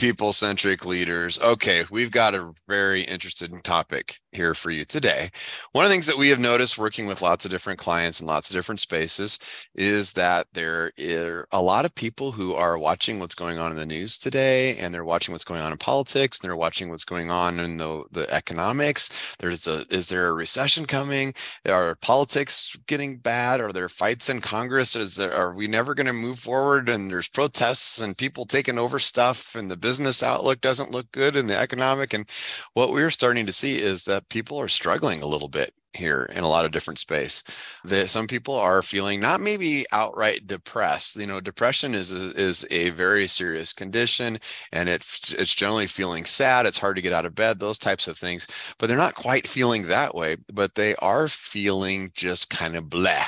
People centric leaders. Okay, we've got a very interesting topic here for you today. One of the things that we have noticed working with lots of different clients in lots of different spaces is that there are a lot of people who are watching what's going on in the news today, and they're watching what's going on in politics, and they're watching what's going on in the, the economics. There's a is there a recession coming? Are politics getting bad? Are there fights in Congress? Is there, are we never going to move forward? And there's protests and people taking over stuff and the business outlook doesn't look good and the economic and what we're starting to see is that people are struggling a little bit here in a lot of different space. That some people are feeling not maybe outright depressed you know depression is a, is a very serious condition and it's it's generally feeling sad it's hard to get out of bed those types of things but they're not quite feeling that way but they are feeling just kind of blah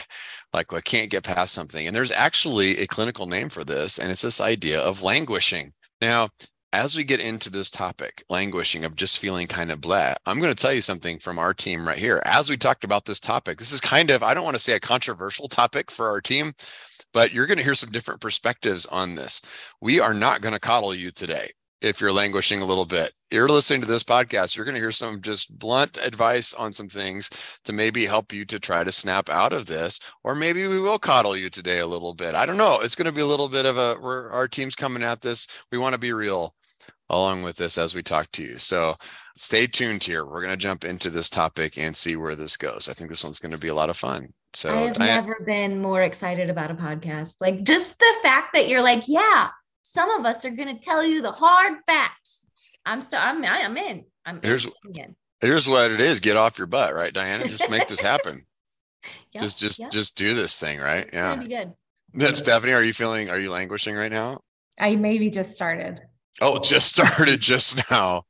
like I can't get past something and there's actually a clinical name for this and it's this idea of languishing. Now, as we get into this topic, languishing of just feeling kind of blah, I'm going to tell you something from our team right here. As we talked about this topic, this is kind of, I don't want to say a controversial topic for our team, but you're going to hear some different perspectives on this. We are not going to coddle you today if you're languishing a little bit. You're listening to this podcast, you're going to hear some just blunt advice on some things to maybe help you to try to snap out of this. Or maybe we will coddle you today a little bit. I don't know. It's going to be a little bit of a, we're, our team's coming at this. We want to be real along with this as we talk to you. So stay tuned here. We're going to jump into this topic and see where this goes. I think this one's going to be a lot of fun. So I have never been more excited about a podcast. Like just the fact that you're like, yeah, some of us are going to tell you the hard facts. I'm so I'm I'm in. I'm here's in. here's what it is. Get off your butt, right, Diana? Just make this happen. yep, just just yep. just do this thing, right? It's yeah. Good. Stephanie, are you feeling? Are you languishing right now? I maybe just started. Oh, just started just now.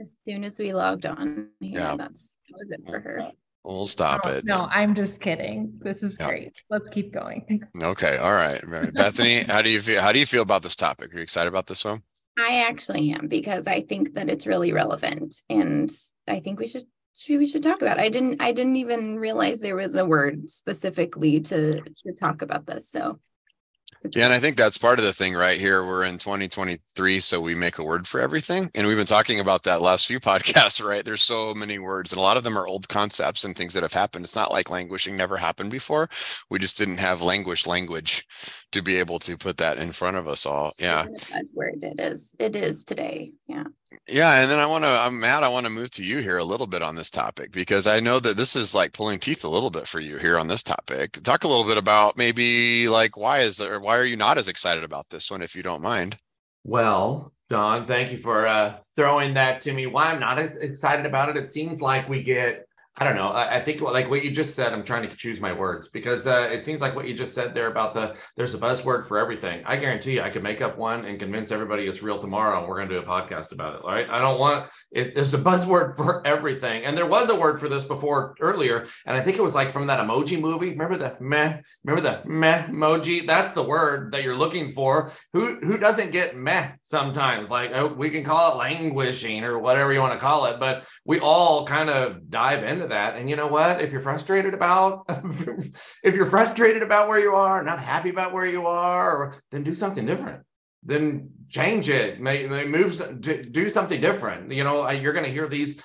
As soon as we logged on, yeah, that's that was it for her. We'll stop no, it. No, I'm just kidding. This is yeah. great. Let's keep going. Okay. All right. Bethany, how do you feel? How do you feel about this topic? Are you excited about this one? I actually am because I think that it's really relevant and I think we should we should talk about. It. I didn't I didn't even realize there was a word specifically to to talk about this. So yeah, and I think that's part of the thing right here. We're in 2023, so we make a word for everything. And we've been talking about that last few podcasts, right? There's so many words, and a lot of them are old concepts and things that have happened. It's not like languishing never happened before. We just didn't have languish language to be able to put that in front of us all. Yeah. That's where it is. It is today. Yeah. Yeah, and then I want to, I'm Matt. I want to move to you here a little bit on this topic because I know that this is like pulling teeth a little bit for you here on this topic. Talk a little bit about maybe like why is there, why are you not as excited about this one, if you don't mind? Well, Don, thank you for uh, throwing that to me. Why I'm not as excited about it. It seems like we get I don't know. I, I, think like what you just said. I'm trying to choose my words because uh, it seems like what you just said there about the there's a buzzword for everything. I guarantee you, I could make up one and convince everybody it's real tomorrow, and we're going to do a podcast about it. Right? I don't want it. There's a buzzword for everything, and there was a word for this before earlier, and I think it was like from that emoji movie. Remember the meh? Remember the meh emoji? That's the word that you're looking for. Who who doesn't get meh sometimes? Like oh, we can call it languishing or whatever you want to call it, but we all kind of dive into that. And you know what? If you're frustrated about, if you're frustrated about where you are, not happy about where you are, then do something different. Then change it. May, move, do something different. You know, you're going to hear these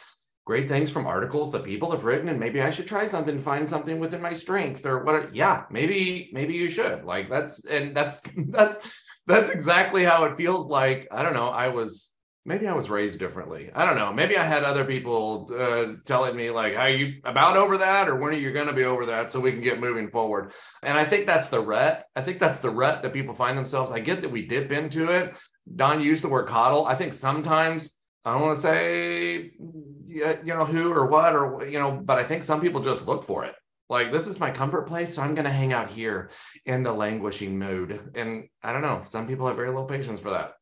great things from articles that people have written, and maybe I should try something, find something within my strength, or what? Yeah, maybe, maybe you should. Like that's, and that's, that's, that's exactly how it feels like. I don't know. I was maybe I was raised differently. I don't know. Maybe I had other people uh, telling me like, "Are you about over that, or when are you going to be over that, so we can get moving forward?" And I think that's the rut. I think that's the rut that people find themselves. I get that we dip into it. Don used the word coddle. I think sometimes I don't want to say, you know, who or what or you know, but I think some people just look for it. Like this is my comfort place, so I'm going to hang out here in the languishing mood. And I don't know, some people have very little patience for that.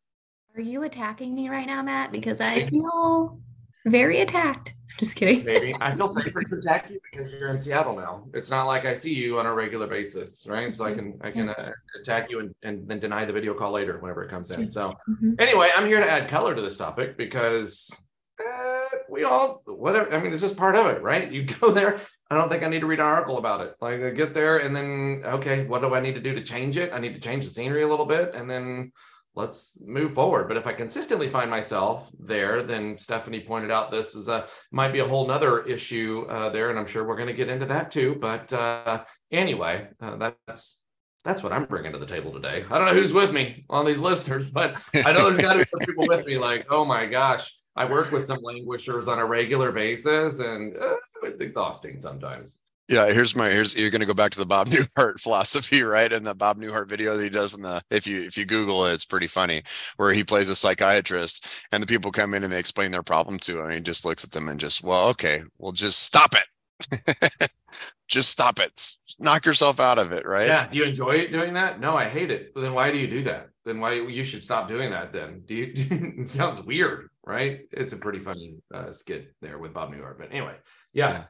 Are you attacking me right now, Matt? Because I feel very attacked. Just kidding. Maybe I feel safer to attack you because you're in Seattle now. It's not like I see you on a regular basis, right? So I can I can uh, attack you and, and then deny the video call later whenever it comes in. So Mhm. anyway, I'm here to add color to this topic because uh, we all whatever. I mean, it's just part of it, right? You go there. I don't think I need to read an article about it. Like I get there and then okay, what do I need to do to change it? I need to change the scenery a little bit, and then let's move forward. But if I consistently find myself there, then Stephanie pointed out this is a might be a whole nother issue uh, there, and I'm sure we're going to get into that too. But uh, anyway, uh, that's that's what I'm bringing to the table today. I don't know who's with me on these listeners, but I know there's got to be some people with me. Like, oh my gosh, I work with some languishers on a regular basis, and uh, it's exhausting sometimes. Yeah, here's my here's you're gonna go back to the Bob Newhart philosophy, right? And the Bob Newhart video that he does in the if you if you Google it, it's pretty funny, where he plays a psychiatrist and the people come in and they explain their problem to him, and he just looks at them and just, well, okay, well, just stop it. just stop it. Knock yourself out of it, right? Yeah. Do you enjoy it doing that? No, I hate it. But then why do you do that? Then why you should stop doing that then? Do you it sounds weird, right? It's a pretty funny uh, skit there with Bob Newhart. But anyway, yeah. Yeah.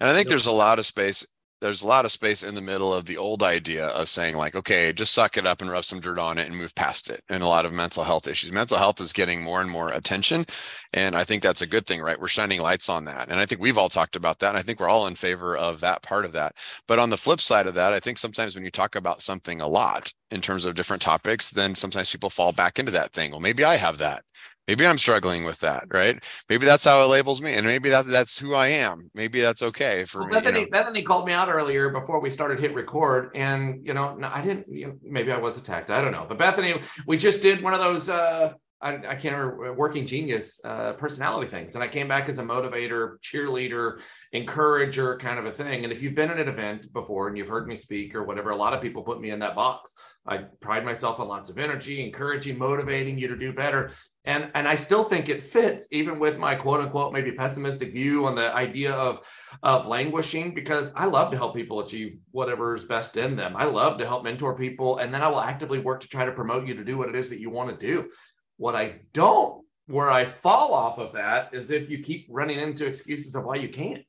And I think there's a lot of space. There's a lot of space in the middle of the old idea of saying, like, okay, just suck it up and rub some dirt on it and move past it. And a lot of mental health issues. Mental health is getting more and more attention. And I think that's a good thing, right? We're shining lights on that. And I think we've all talked about that. And I think we're all in favor of that part of that. But on the flip side of that, I think sometimes when you talk about something a lot in terms of different topics, then sometimes people fall back into that thing. Well, maybe I have that. Maybe I'm struggling with that, right? Maybe that's how it labels me, and maybe that that's who I am. Maybe that's okay for Well, me. you Bethany, know. Bethany called me out earlier before we started hit record, and you know, I didn't. You know, maybe I was attacked. I don't know. But Bethany, we just did one of those. Uh, I, I can't remember working genius uh, personality things, and I came back as a motivator, cheerleader, encourager, kind of a thing. And if you've been in an event before and you've heard me speak or whatever, a lot of people put me in that box. I pride myself on lots of energy, encouraging, motivating you to do better and and i still think it fits even with my quote unquote maybe pessimistic view on the idea of of languishing because i love to help people achieve whatever's best in them. I love to help mentor people and then i will actively work to try to promote you to do what it is that you want to do. What i don't where i fall off of that is if you keep running into excuses of why you can't.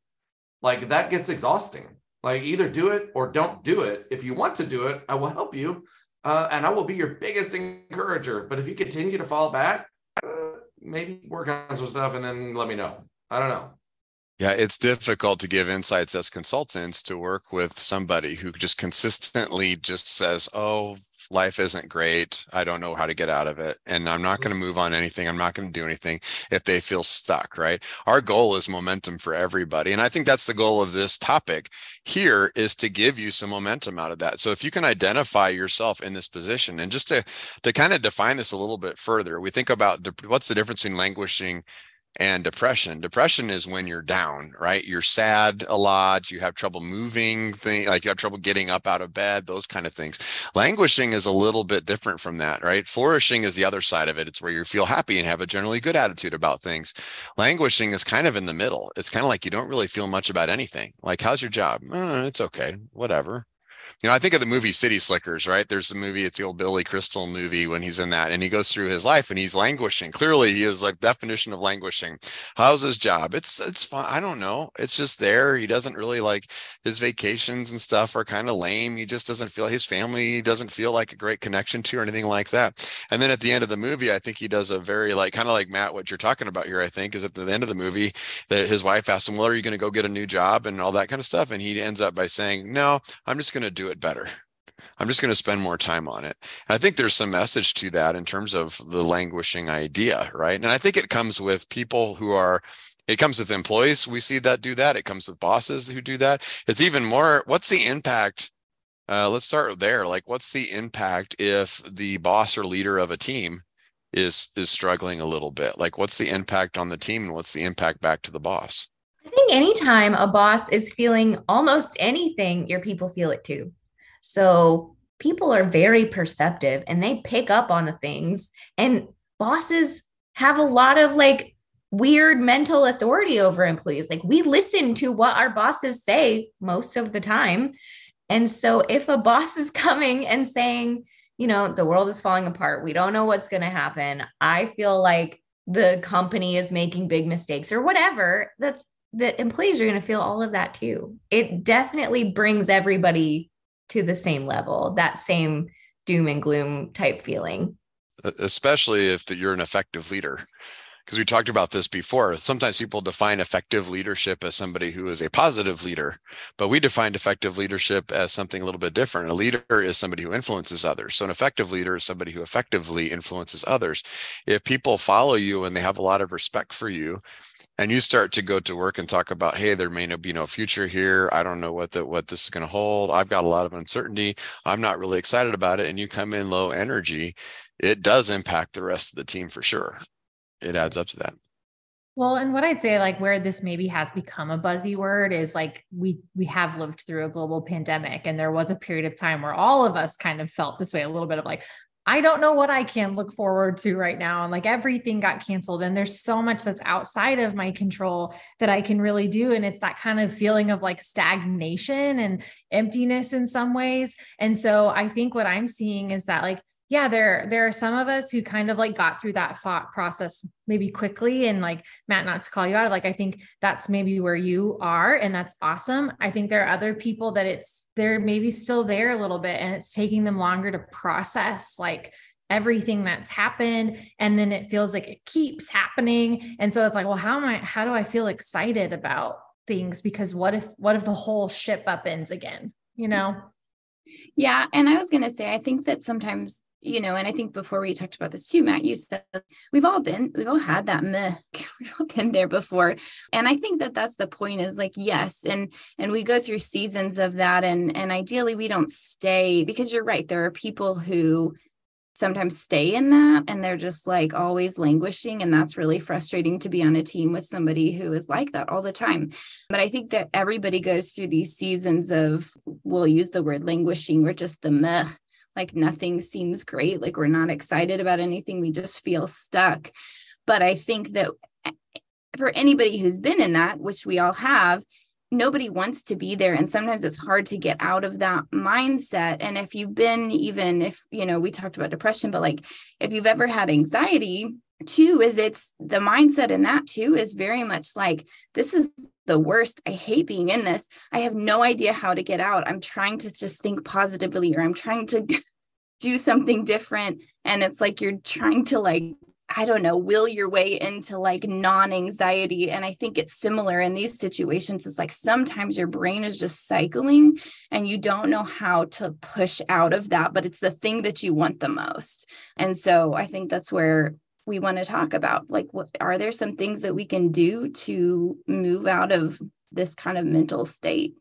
Like that gets exhausting. Like either do it or don't do it. If you want to do it i will help you uh, and i will be your biggest encourager. But if you continue to fall back maybe work on some stuff and then let me know. I don't know. Yeah, it's difficult to give insights as consultants to work with somebody who just consistently just says, "Oh, life isn't great. I don't know how to get out of it, and I'm not mm-hmm. going to move on anything. I'm not going to do anything." If they feel stuck, right? Our goal is momentum for everybody, and I think that's the goal of this topic here is to give you some momentum out of that. So if you can identify yourself in this position, and just to to kind of define this a little bit further, we think about what's the difference between languishing and depression. Depression is when you're down right? You're sad a lot you have trouble moving thing like you have trouble getting up out of bed those kind of things. Languishing is a little bit different from that right? Flourishing is the other side of it. It's where you feel happy and have a generally good attitude about things. Languishing is kind of in the middle. It's kind of like you don't really feel much about anything. Like how's your job? "Uh, it's okay. Whatever you know, I think of the movie City Slickers, right? There's the movie, it's the old Billy Crystal movie when he's in that and he goes through his life and he's languishing. Clearly, he is like definition of languishing. How's his job? It's it's fine. I don't know. It's just there. He doesn't really like his vacations and stuff are kind of lame. He just doesn't feel his family doesn't feel like a great connection to or anything like that. And then at the end of the movie, I think he does a very like kind of like Matt, what you're talking about here, I think, is at the end of the movie that his wife asks him, Well, are you going to go get a new job and all that kind of stuff? And he ends up by saying, No, I'm just going to do it better. I'm just going to spend more time on it. And I think there's some message to that in terms of the languishing idea, right? And I think it comes with people who are it comes with employees we see that do that it comes with bosses who do that it's even more what's the impact uh, let's start there like what's the impact if the boss or leader of a team is is struggling a little bit like what's the impact on the team and what's the impact back to the boss I think anytime a boss is feeling almost anything, your people feel it too. So people are very perceptive and they pick up on the things. And bosses have a lot of like weird mental authority over employees. Like we listen to what our bosses say most of the time. And so if a boss is coming and saying, you know, the world is falling apart, we don't know what's going to happen, I feel like the company is making big mistakes or whatever, that's the employees are going to feel all of that too. It definitely brings everybody to the same level, that same doom and gloom type feeling. Especially if the, you're an effective leader because we talked about this before. Sometimes people define effective leadership as somebody who is a positive leader, but we defined effective leadership as something a little bit different. A leader is somebody who influences others. So an effective leader is somebody who effectively influences others. If people follow you and they have a lot of respect for you, and you start to go to work and talk about hey there may be no future here. I don't know what the what this is going to hold. I've got a lot of uncertainty. I'm not really excited about it. And you come in low energy it does impact the rest of the team for sure. It adds up to that. Well, and what I'd say, like where this maybe has become a buzzy word, is like we we have lived through a global pandemic, and there was a period of time where all of us kind of felt this way, a little bit of like, I don't know what I can look forward to right now, and like everything got canceled, and there's so much that's outside of my control that I can really do, and it's that kind of feeling of like stagnation and emptiness in some ways, and so I think what I'm seeing is that like yeah there there are some of us who kind of like got through that thought process maybe quickly and like matt not to call you out like i think that's maybe where you are and that's awesome. I think there are other people that it's they're maybe still there a little bit and it's taking them longer to process like everything that's happened and then it feels like it keeps happening. And so it's like well how am i how do i feel excited about things? Because what if what if the whole ship upends again you know? Yeah. And i was going to say i think that sometimes you know, and I think before we talked about this too, Matt, you said we've all been, we've all had that meh, we've all been there before, and I think that that's the point. Is like yes, and and we go through seasons of that, and and ideally we don't stay because you're right. There are people who sometimes stay in that and they're just like always languishing and that's really frustrating to be on a team with somebody who is like that all the time but i think that everybody goes through these seasons of we'll use the word languishing or just the meh like nothing seems great like we're not excited about anything we just feel stuck. But i think that eh, for anybody who's been in that which we all have nobody wants to be there and sometimes it's hard to get out of that mindset. And if you've been even if you know we talked about depression but like if you've ever had anxiety too is it's the mindset in that too is very much like this is the worst. I hate being in this. I have no idea how to get out. I'm trying to just think positively or I'm trying to do something different. And it's like you're trying to like, I don't know, will your way into like non anxiety. And I think it's similar in these situations. It's like sometimes your brain is just cycling and you don't know how to push out of that, but it's the thing that you want the most. And so I think that's where we want to talk about like what are there some things that we can do to move out of this kind of mental state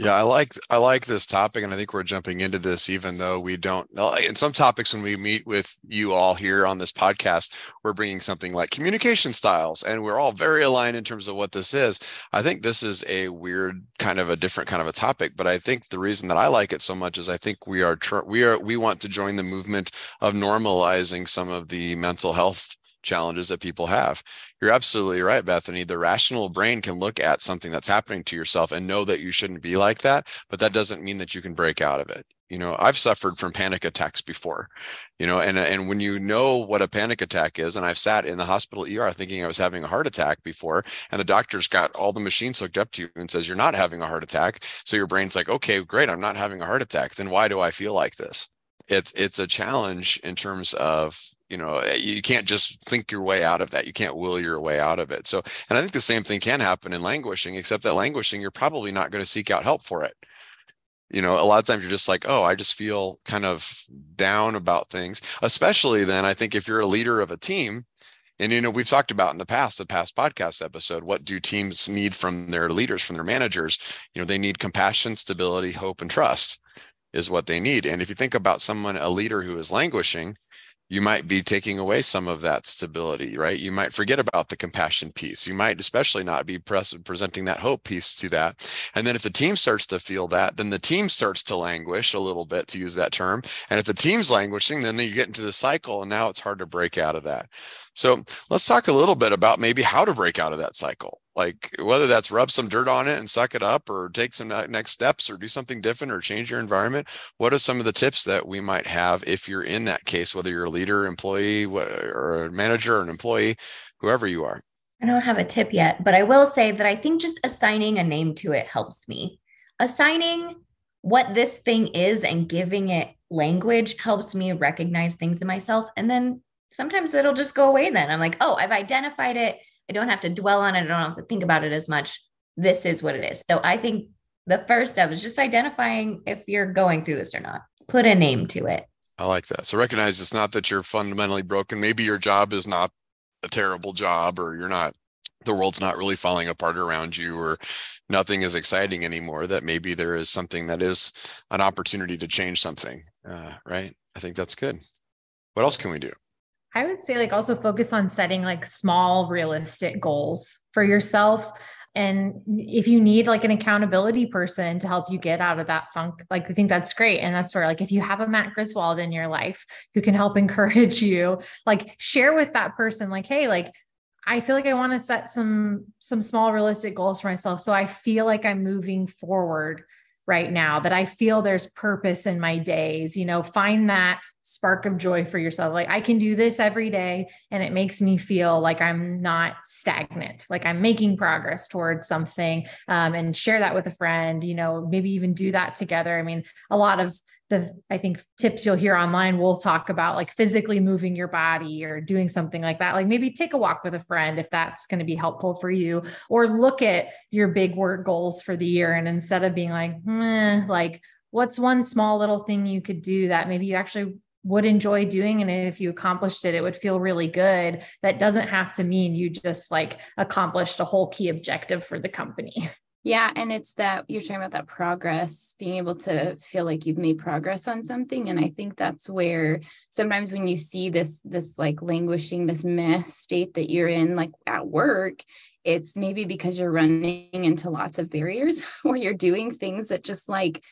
yeah i like i like this topic and i think we're jumping into this even though we don't uh, in some topics when we meet with you all here on this podcast we're bringing something like communication styles and we're all very aligned in terms of what this is. I think this is a weird kind of a different kind of a topic but i think the reason that i like it so much is i think we are we are we want to join the movement of normalizing some of the mental health challenges that people have. You're absolutely right, Bethany. The rational brain can look at something that's happening to yourself and know that you shouldn't be like that, but that doesn't mean that you can break out of it. You know, I've suffered from panic attacks before, you know, and and when you know what a panic attack is, and I've sat in the hospital ER thinking I was having a heart attack before, and the doctor's got all the machines hooked up to you and says you're not having a heart attack. So your brain's like, okay, great, I'm not having a heart attack. Then why do I feel like this? It's it's a challenge in terms of you know eh, you can't just think your way out of that. You can't will your way out of it. So and i think the same thing can happen in languishing except that languishing you're probably not going to seek out help for it. You know a lot of times you're just like oh i just feel kind of down about things. Especially then i think if you're a leader of a team and you know we've talked about in the past the past podcast episode what do teams need from their leaders from their managers? You know they need compassion stability hope and trust is what they need. And if you think about someone a leader who is languishing you might be taking away some of that stability, right? You might forget about the compassion piece. You might especially not be pres- presenting that hope piece to that. And then if the team starts to feel that, then the team starts to languish a little bit, to use that term. And if the team's languishing, then you get into the cycle, and now it's hard to break out of that. So let's talk a little bit about maybe how to break out of that cycle. Like whether that's rub some dirt on it and suck it up, or take some next steps, or do something different, or change your environment. What are some of the tips that we might have if you're in that case, whether you're a leader, employee, or a manager, or an employee, whoever you are? I don't have a tip yet, but I will say that I think just assigning a name to it helps me. Assigning what this thing is and giving it language helps me recognize things in myself. And then sometimes it'll just go away then. I'm like, oh, I've identified it. I don't have to dwell on it. I don't have to think about it as much. This is what it is. So I think the first step is just identifying if you're going through this or not. Put a name to it. I like that. So recognize it's not that you're fundamentally broken. Maybe your job is not a terrible job or you're not the world's not really falling apart around you or nothing is exciting anymore that maybe there is something that is an opportunity to change something uh, right i think that's good what else can we do I would say like also focus on setting like small realistic goals for yourself. And if you need like an accountability person to help you get out of that funk, like I think that's great. And that's where like if you have a Matt Griswold in your life who can help encourage you, like share with that person, like, hey, like I feel like I want to set some some small realistic goals for myself. So I feel like I'm moving forward right now that I feel there's purpose in my days, you know, find that spark of joy for yourself. Like I can do this every day and it makes me feel like I'm not stagnant, like I'm making progress towards something um, and share that with a friend, you know, maybe even do that together. I mean, a lot of the i think tips you'll hear online will talk about like physically moving your body or doing something like that like maybe take a walk with a friend if that's going to be helpful for you or look at your big word goals for the year and instead of being like like what's one small little thing you could do that maybe you actually would enjoy doing and if you accomplished it it would feel really good that doesn't have to mean you just like accomplished a whole key objective for the company Yeah. And it's that you're talking about that progress, being able to feel like you've made progress on something. And I think that's where sometimes when you see this, this like languishing, this mess state that you're in, like at work, it's maybe because you're running into lots of barriers or you're doing things that just like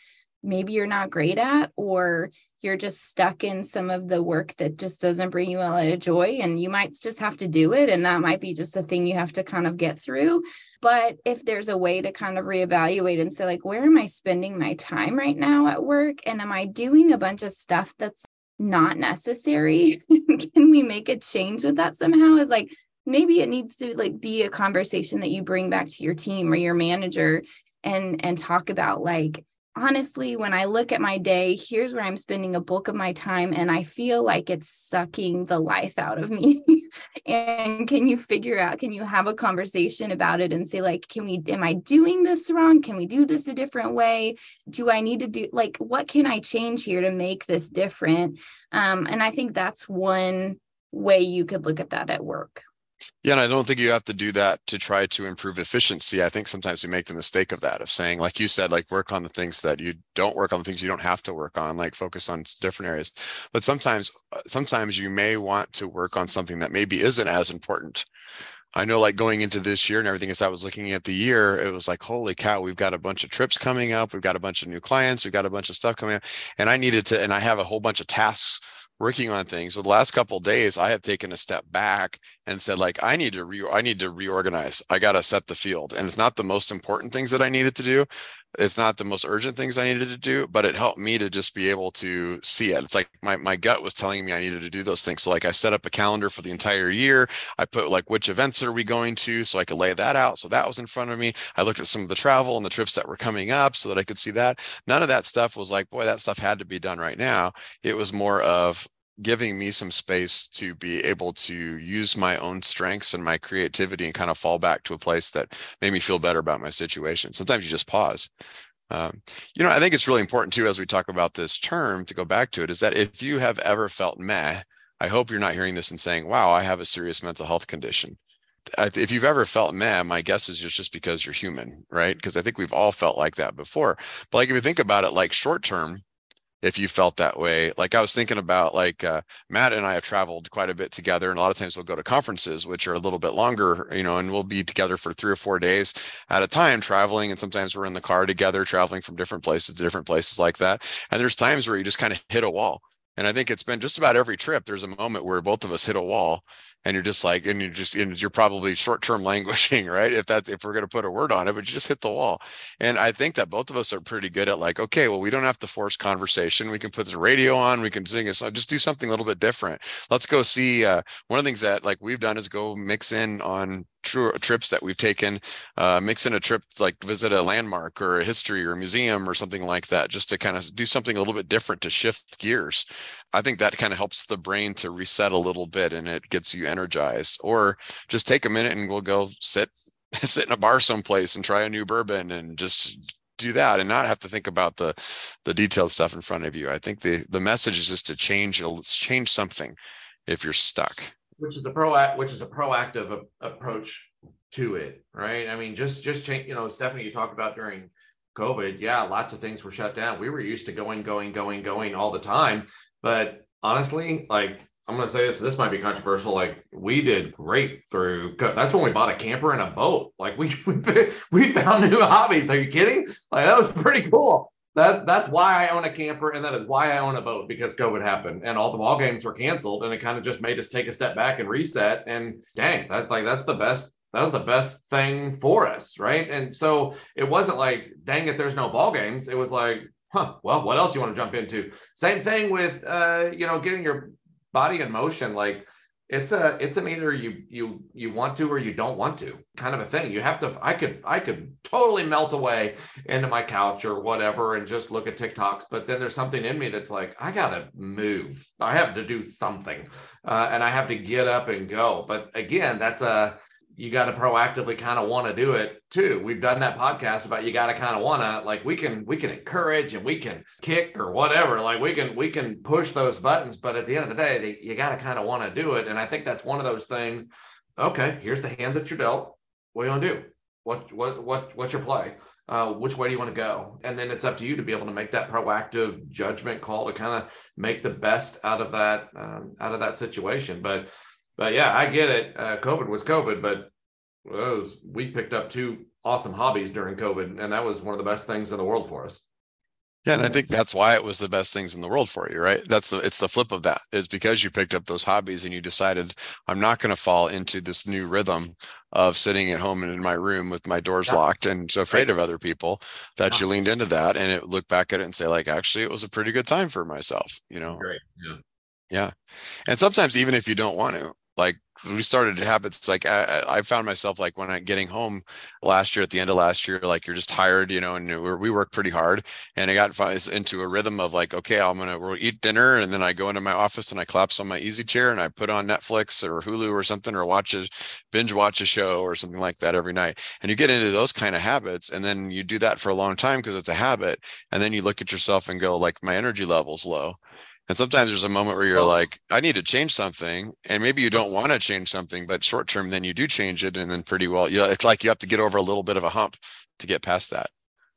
maybe you're not great at, or you're just stuck in some of the work that just doesn't bring you a lot of joy and you might just have to do it and that might be just a thing you have to kind of get through. But if there's a way to kind of reevaluate and say like where am i spending my time right now at work? And am i doing a bunch of stuff that's not necessary? Can we make a change with that somehow? Is like maybe it needs to like be a conversation that you bring back to your team or your manager and and talk about like honestly, when I look at my day, here's where I'm spending a bulk of my time, and I feel like it's sucking the life out of me. and can you figure out, can you have a conversation about it and say, like, can we, am I doing this wrong? Can we do this a different way? Do I need to do, like, what can I change here to make this different? Um, and I think that's one way you could look at that at work. Yeah, and I don't think you have to do that to try to improve efficiency. I think sometimes we make the mistake of that, of saying, like you said, like work on the things that you don't work on, the things you don't have to work on, like focus on different areas. But sometimes, uh, sometimes you may want to work on something that maybe isn't as important. I know, like going into this year and everything, as I was looking at the year, it was like, holy cow, we've got a bunch of trips coming up. We've got a bunch of new clients. We've got a bunch of stuff coming up. And I needed to, and I have a whole bunch of tasks working on things. So the last couple days, I have taken a step back and said, like, I need to re I need to reorganize. I got to set the field. And it's not the most important things that I needed to do. It's not the most urgent things I needed to do, but it helped me to just be able to see it. It's like my, my gut was telling me I needed to do those things. So like I set up a calendar for the entire year. I put like which events are we going to so I could lay that out. So that was in front of me. I looked at some of the travel and the trips that were coming up so that I could see that. None of that stuff was like, boy, that stuff had to be done right now. It was more of giving me some space to be able to use my own strengths and my creativity and kind of fall back to a place that made me feel better about my situation. Sometimes you just pause. Um, you know, I think it's really important too, as we talk about this term, to go back to it, is that if you have ever felt meh, I hope you're not hearing this and saying, wow, I have a serious mental health condition. If you've ever felt meh, my guess is just because you're human, right? Because I think we've all felt like that before. But like if you think about it, like short term, if you felt that way. Like I was thinking about like uh, Matt and I have traveled quite a bit together, and a lot of times we'll go to conferences which are a little bit longer, you know, and we'll be together for three or four days at a time traveling, and sometimes we're in the car together traveling from different places to different places like that. And there's times where you just kind of hit a wall. And I think it's been just about every trip. There's a moment where both of us hit a wall and you're just like, and you're just, and you're probably short term languishing, right? If that's, if we're going to put a word on it, but you just hit the wall. And I think that both of us are pretty good at like, okay, well, we don't have to force conversation. We can put the radio on, we can sing a song, just do something a little bit different. Let's go see. Uh, one of the things that like we've done is go mix in on trips that we've taken, uh, mix in a trip like visit a landmark or a history or a museum or something like that, just to kind of do something a little bit different to shift gears. I think that kind of helps the brain to reset a little bit and it gets you energized. Or just take a minute and we'll go sit sit in a bar someplace and try a new bourbon and just do that and not have to think about the the detailed stuff in front of you. I think the the message is just to change change something if you're stuck which is a pro which is a proactive a- approach to it, right? I mean, just just change. You know, Stephanie, you talked about during COVID. Yeah, lots of things were shut down. We were used to going, going, going, going all the time. But honestly, like I'm going to say this. This might be controversial. Like we did great through. That's when we bought a camper and a boat. Like we we, we found new hobbies. Are you kidding? Like that was pretty cool that that's why I own a camper and that is why I own a boat because COVID happened and all the ball games were canceled and it kind of just made us take a step back and reset and dang that's like that's the best that was the best thing for us right? And so it wasn't like dang it there's no ball games. It was like huh well what else you want to jump into? Same thing with uh you know getting your body in motion like it's a it's an either you you you want to or you don't want to kind of a thing. You have to i could i could totally melt away into my couch or whatever and just look at tiktoks but then there's something in me that's like i gotta move. I have to do something uh, and i have to get up and go. But again that's a you got to proactively kind of want to do it too. We've done that podcast about you got to kind of want to like we can we can encourage and we can kick or whatever. Like we can we can push those buttons, but at the end of the day, they, you got to kind of want to do it. And I think that's one of those things. Okay, here's the hand that you're dealt. What do you want to do? What what what what's your play? Uh, which way do you want to go? And then it's up to you to be able to make that proactive judgment call to kind of make the best out of that um, out of that situation. But but yeah, I get it. Uh, COVID was COVID, but was, we picked up two awesome hobbies during COVID, and that was one of the best things in the world for us. Yeah, and I think that's why it was the best things in the world for you, right? That's the it's the flip of that is because you picked up those hobbies and you decided I'm not going to fall into this new rhythm of sitting at home and in my room with my doors yeah. locked and so afraid of other people that yeah. you leaned into that and it look back at it and say like actually it was a pretty good time for myself, you know. Great. Yeah. Yeah. And sometimes even if you don't want to, like we started habits like I, I, found myself like when i'm getting home last year at the end of last year like you're just tired you know and we work pretty hard and i got into a rhythm of like okay i'm gonna we'll eat dinner and then i go into my office and i collapse on my easy chair and i put on netflix or hulu or something or watch a binge watch a show or something like that every night and you get into those kind of habits and then you do that for a long time because it's a habit and then you look at yourself and go like my energy level's low and sometimes there's a moment where you're like, I need to change something. And maybe you don't want to change something, but short term, then you do change it. And then pretty well, you know, it's like you have to get over a little bit of a hump to get past that.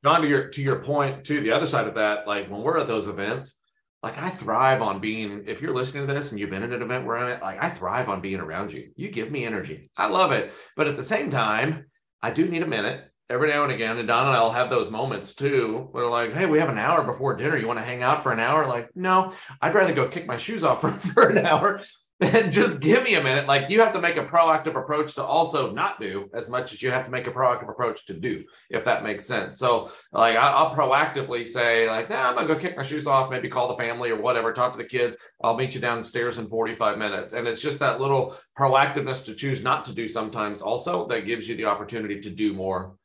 John, to your to your point, to the other side of that, like when we're at those events, like I thrive on being, if you're listening to this and you've been at an event where I'm at, like I thrive on being around you. You give me energy. I love it. But at the same time, I do need a minute every now and again, and Don and I'll have those moments too, where like, hey, we have an hour before dinner. You want to hang out for an hour? Like, no, I'd rather go kick my shoes off for, for an hour and just give me a minute. Like you have to make a proactive approach to also not do as much as you have to make a proactive approach to do, if that makes sense. So like I, will proactively say, like, nah, I'm gonna go kick my shoes off, maybe call the family or whatever, talk to the kids. I'll meet you downstairs in 45 minutes. And it's just that little proactiveness to choose not to do sometimes also that gives you the opportunity to do more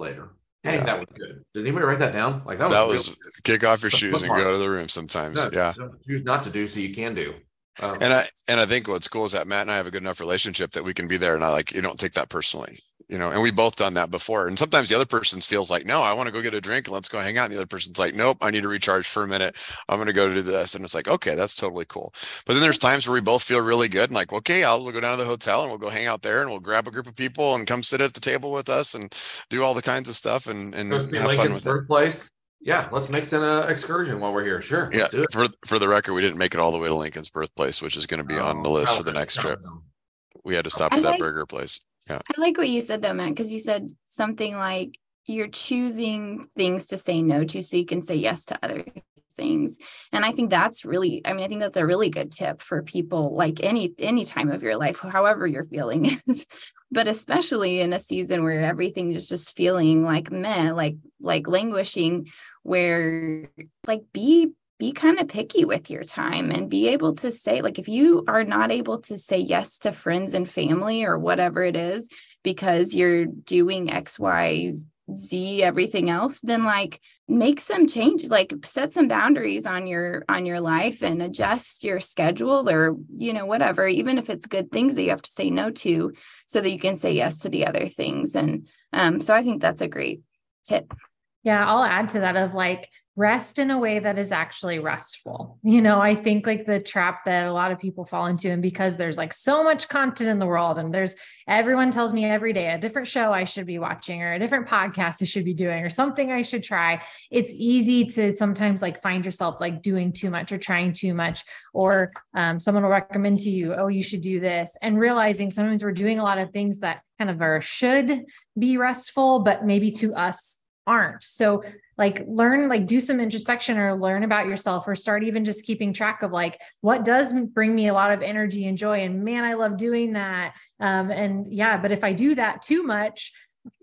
later. Dang, yeah. that was good. Did anybody write that down? Like that was that was kick off your shoes and go to the room sometimes. No, yeah. Choose not to do so you can do. Um, and I and I think what's cool is that Matt and I have a good enough relationship that we can be there and I like you don't take that personally you know, and we both done that before. And sometimes the other person feels like, no, I want to go get a drink and let's go hang out. And the other person's like, nope, I need to recharge for a minute. I'm going to go do this. And it's like, okay, that's totally cool. But then there's times where we both feel really good and like, okay, I'll go down to the hotel and we'll go hang out there and we'll grab a group of people and come sit at the table with us and do all the kinds of stuff and, and have fun with birthplace. Yeah, let's make an uh, excursion while we're here. Sure. Yeah. For for the record, we didn't make it all the way to Lincoln's birthplace, which is going to be oh, on the list for the next trip. We had to stop at that burger place. Yeah. I like what you said though, Matt, because you said something like you're choosing things to say no to so you can say yes to other things and i think that's really i mean i think that's a really good tip for people like any any time of your life however you're feeling is but especially in a season where everything is just feeling like meh like like languishing where like be be kind of picky with your time and be able to say like if you are not able to say yes to friends and family or whatever it is because you're doing x y z everything else then like make some change like set some boundaries on your on your life and adjust your schedule or you know whatever even if it's good things that you have to say no to so that you can say yes to the other things. And um so i think that's a great tip. Yeah i'll add to that of like rest in a way that is actually restful. You know, I think like the trap that a lot of people fall into, and because there's like so much content in the world, and there's everyone tells me every day a different show I should be watching, or a different podcast I should be doing, or something I should try. It's easy to sometimes like find yourself like doing too much or trying too much, or um, someone will recommend to you, oh, you should do this, and realizing sometimes we're doing a lot of things that kind of are should be restful, but maybe to us aren't. So like learn like do some introspection or learn about yourself or start even just keeping track of like what does bring me a lot of energy and joy and man i love doing that um, and yeah but if i do that too much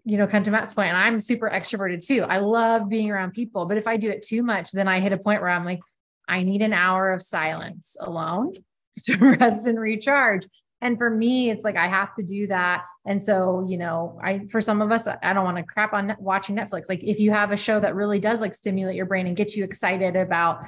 you know come to matt's point and i'm super extroverted too i love being around people but if i do it too much then i hit a point where i'm like i need an hour of silence alone to rest and recharge and for me it's like i have to do that. And so you know i for some of us i don't want to crap on watching netflix. Like if you have a show that really does like stimulate your brain and get you excited about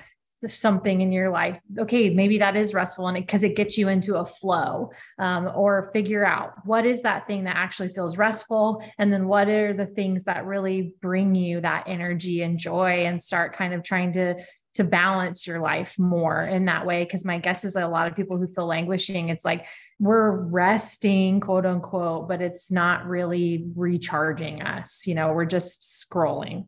something in your life okay maybe that is restful and because it, it, gets you into a flow. Um, or figure out what is that thing that actually feels restful? And then what are the things that really bring you that energy and joy and start kind of trying to to balance your life more in that way. Because my guess is that a lot of people who feel languishing it's like we're resting quote unquote but it's not really recharging us you know we're just scrolling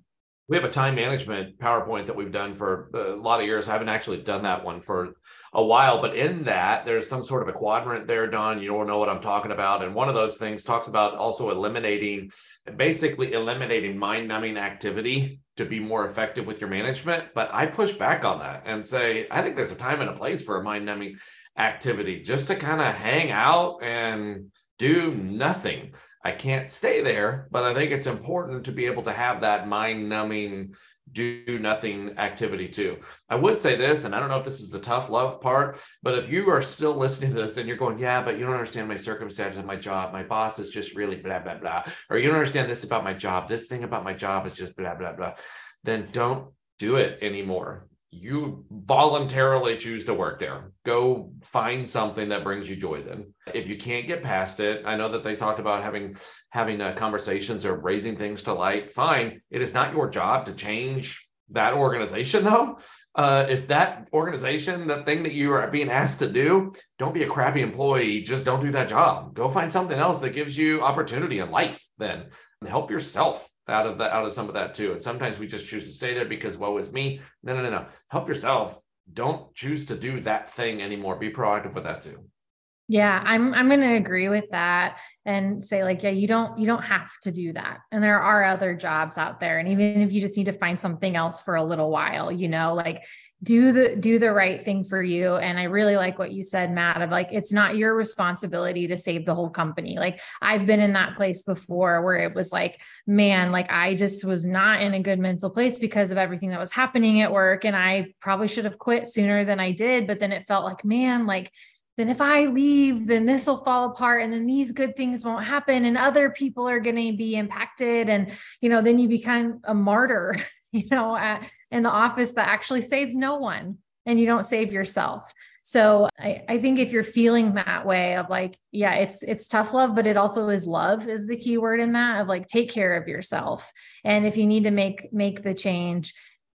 we have a time management powerpoint that we've done for a lot of years i haven't actually done that one for a while but in that there's some sort of a quadrant there don you don't know what i'm talking about and one of those things talks about also eliminating basically eliminating mind numbing activity to be more effective with your management. But I push back on that and say, I think there's a time and a place for a mind numbing activity just to kind of hang out and do nothing. I can't stay there, but I think it's important to be able to have that mind numbing do nothing activity too. I would say this, and I don't know if this is the tough love part, but if you are still listening to this and you're going, yeah, but you don't understand my circumstances my job, my boss is just really blah, blah, blah, or you don't understand this about my job, this thing about my job is just blah, blah, blah, then don't do it anymore. You voluntarily choose to work there. Go find something that brings you joy then. If you can't get past it, I know that they talked about having having uh, conversations or raising things to light, fine. It is not your job to change that organization, though. Uh, if that organization, the thing that you are being asked to do, don't be a crappy employee. Just don't do that job. Go find something else that gives you opportunity in life. Then help yourself out of that, out of some of that too. And sometimes we just choose to stay there because woe is me. No, no, no, no. Help yourself. Don't choose to do that thing anymore. Be proactive with that too. Yeah, I'm I'm going to agree with that and say like yeah, you don't you don't have to do that. And there are other jobs out there and even if you just need to find something else for a little while, you know, like do the do the right thing for you. And i really like what you said matt of like it's not your responsibility to save the whole company. Like i've been in that place before where it was like man like i just was not in a good mental place because of everything that was happening at work. And i probably should have quit sooner than i did. But then it felt like man like then if I leave, then this will fall apart and then these good things won't happen and other people are going to be impacted. And, you know, then you become a martyr, you know, at, in the office that actually saves no one and you don't save yourself. So I, I think if you're feeling that way of like, yeah, it's it's tough love, but it also is love is the key word in that of like take care of yourself. And if you need to make make the change,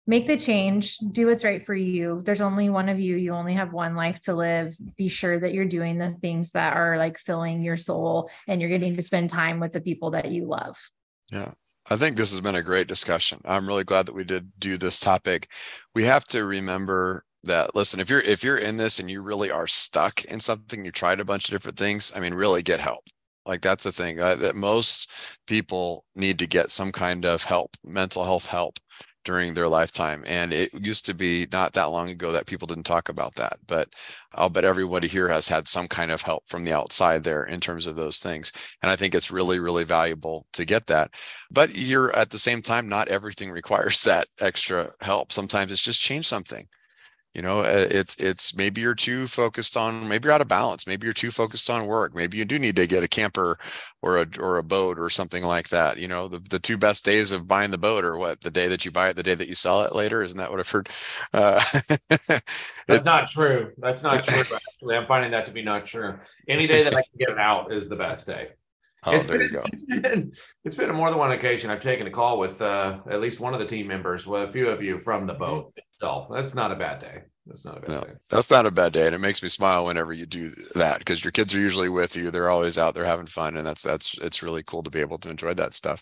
make the change, do what's right for you. There's only one of you. You only have one life to live. Be sure that you're doing the things that are like filling your soul and you're getting to spend time with the people that you love. Yeah. I think this has been a great discussion. I'm really glad that we did do this topic. We have to remember that listen, if you're if you're in this and you really are stuck in something, you tried a bunch of different things, I mean, really get help. Like that's the thing uh, that most people need to get some kind of help, mental health help during their lifetime. And it used to be not that long ago that people didn't talk about that. But I'll bet everybody here has had some kind of help from the outside there in terms of those things. And I think it's really, really valuable to get that. But you're at the same time, not everything requires that extra help. Sometimes it's just change something you know uh, it's it's maybe you're too focused on maybe you're out of balance maybe you're too focused on work maybe you do need to get a camper or a or a boat or something like that you know the, the two best days of buying the boat or what the day that you buy it the day that you sell it later? Isn't that what i've heard? Uh, that's not true. That's not true actually. I'm finding that to be not true. Any day that i can get it out is the best day. Oh, it's there been, you go. It's been, it's been more than one occasion. I've taken a call with uh, at least one of the team members, with a few of you from the boat itself. That's not a bad day. That's not a bad no, day. That's not a bad day, and it makes me smile whenever you do that because your kids are usually with you. They're always out there having fun, and that's that's it's really cool to be able to enjoy that stuff.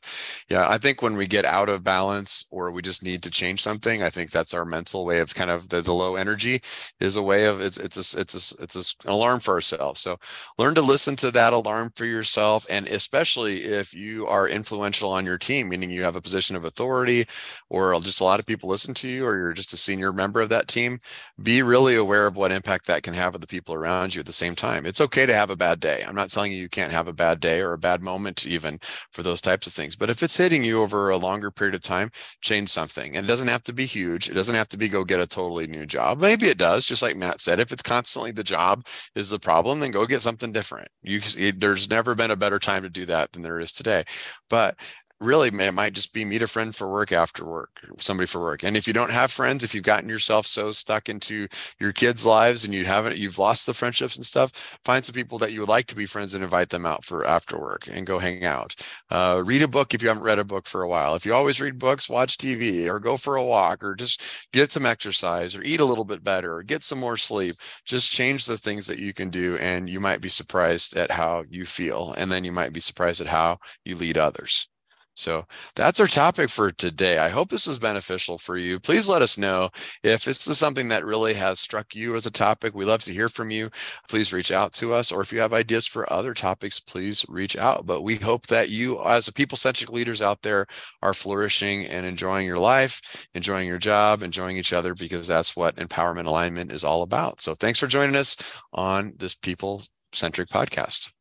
Yeah, I think when we get out of balance or we just need to change something, I think that's our mental way of kind of the, the low energy is a way of it's it's a, it's a, it's a, an alarm for ourselves. So learn to listen to that alarm for yourself, and especially if you are influential on your team, meaning you have a position of authority, or just a lot of people listen to you, or you're just a senior member of that team be really aware of what impact that can have on the people around you at the same time. It's okay to have a bad day. I'm not telling you you can't have a bad day or a bad moment even for those types of things. But if it's hitting you over a longer period of time, change something. And it doesn't have to be huge. It doesn't have to be go get a totally new job. Maybe it does, just like Matt said. If it's constantly the job is the problem, then go get something different. You there's never been a better time to do that than there is today. But really it might just be meet a friend for work after work somebody for work. And if you don't have friends if you've gotten yourself so stuck into your kids lives and you haven't you've lost the friendships and stuff find some people that you would like to be friends and invite them out for after work and go hang out. Uh, read a book if you haven't read a book for a while. If you always read books watch tv or go for a walk or just get some exercise or eat a little bit better or get some more sleep. Just change the things that you can do and you might be surprised at how you feel. And then you might be surprised at how you lead others so that's our topic for today. I hope this was beneficial for you. Please let us know if this is something that really has struck you as a topic. We love to hear from you. Please reach out to us. Or if you have ideas for other topics, please reach out. But we hope that you, as people centric leaders out there, are flourishing and enjoying your life, enjoying your job, enjoying each other, because that's what empowerment alignment is all about. So thanks for joining us on this people centric podcast.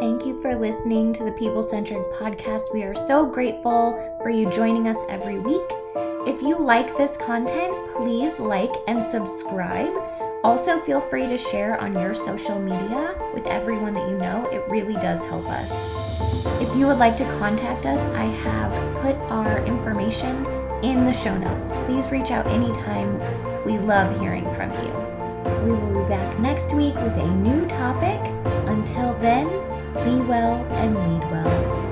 Thank you for listening to the People Centered podcast. We are so grateful for you joining us every week. If you like this content, please like and subscribe. Also, feel free to share on your social media with everyone that you know. It really does help us. If you would like to contact us, I have put our information in the show notes. Please reach out anytime. We love hearing from you. We will be back next week with a new topic. Until then, be well and lead well.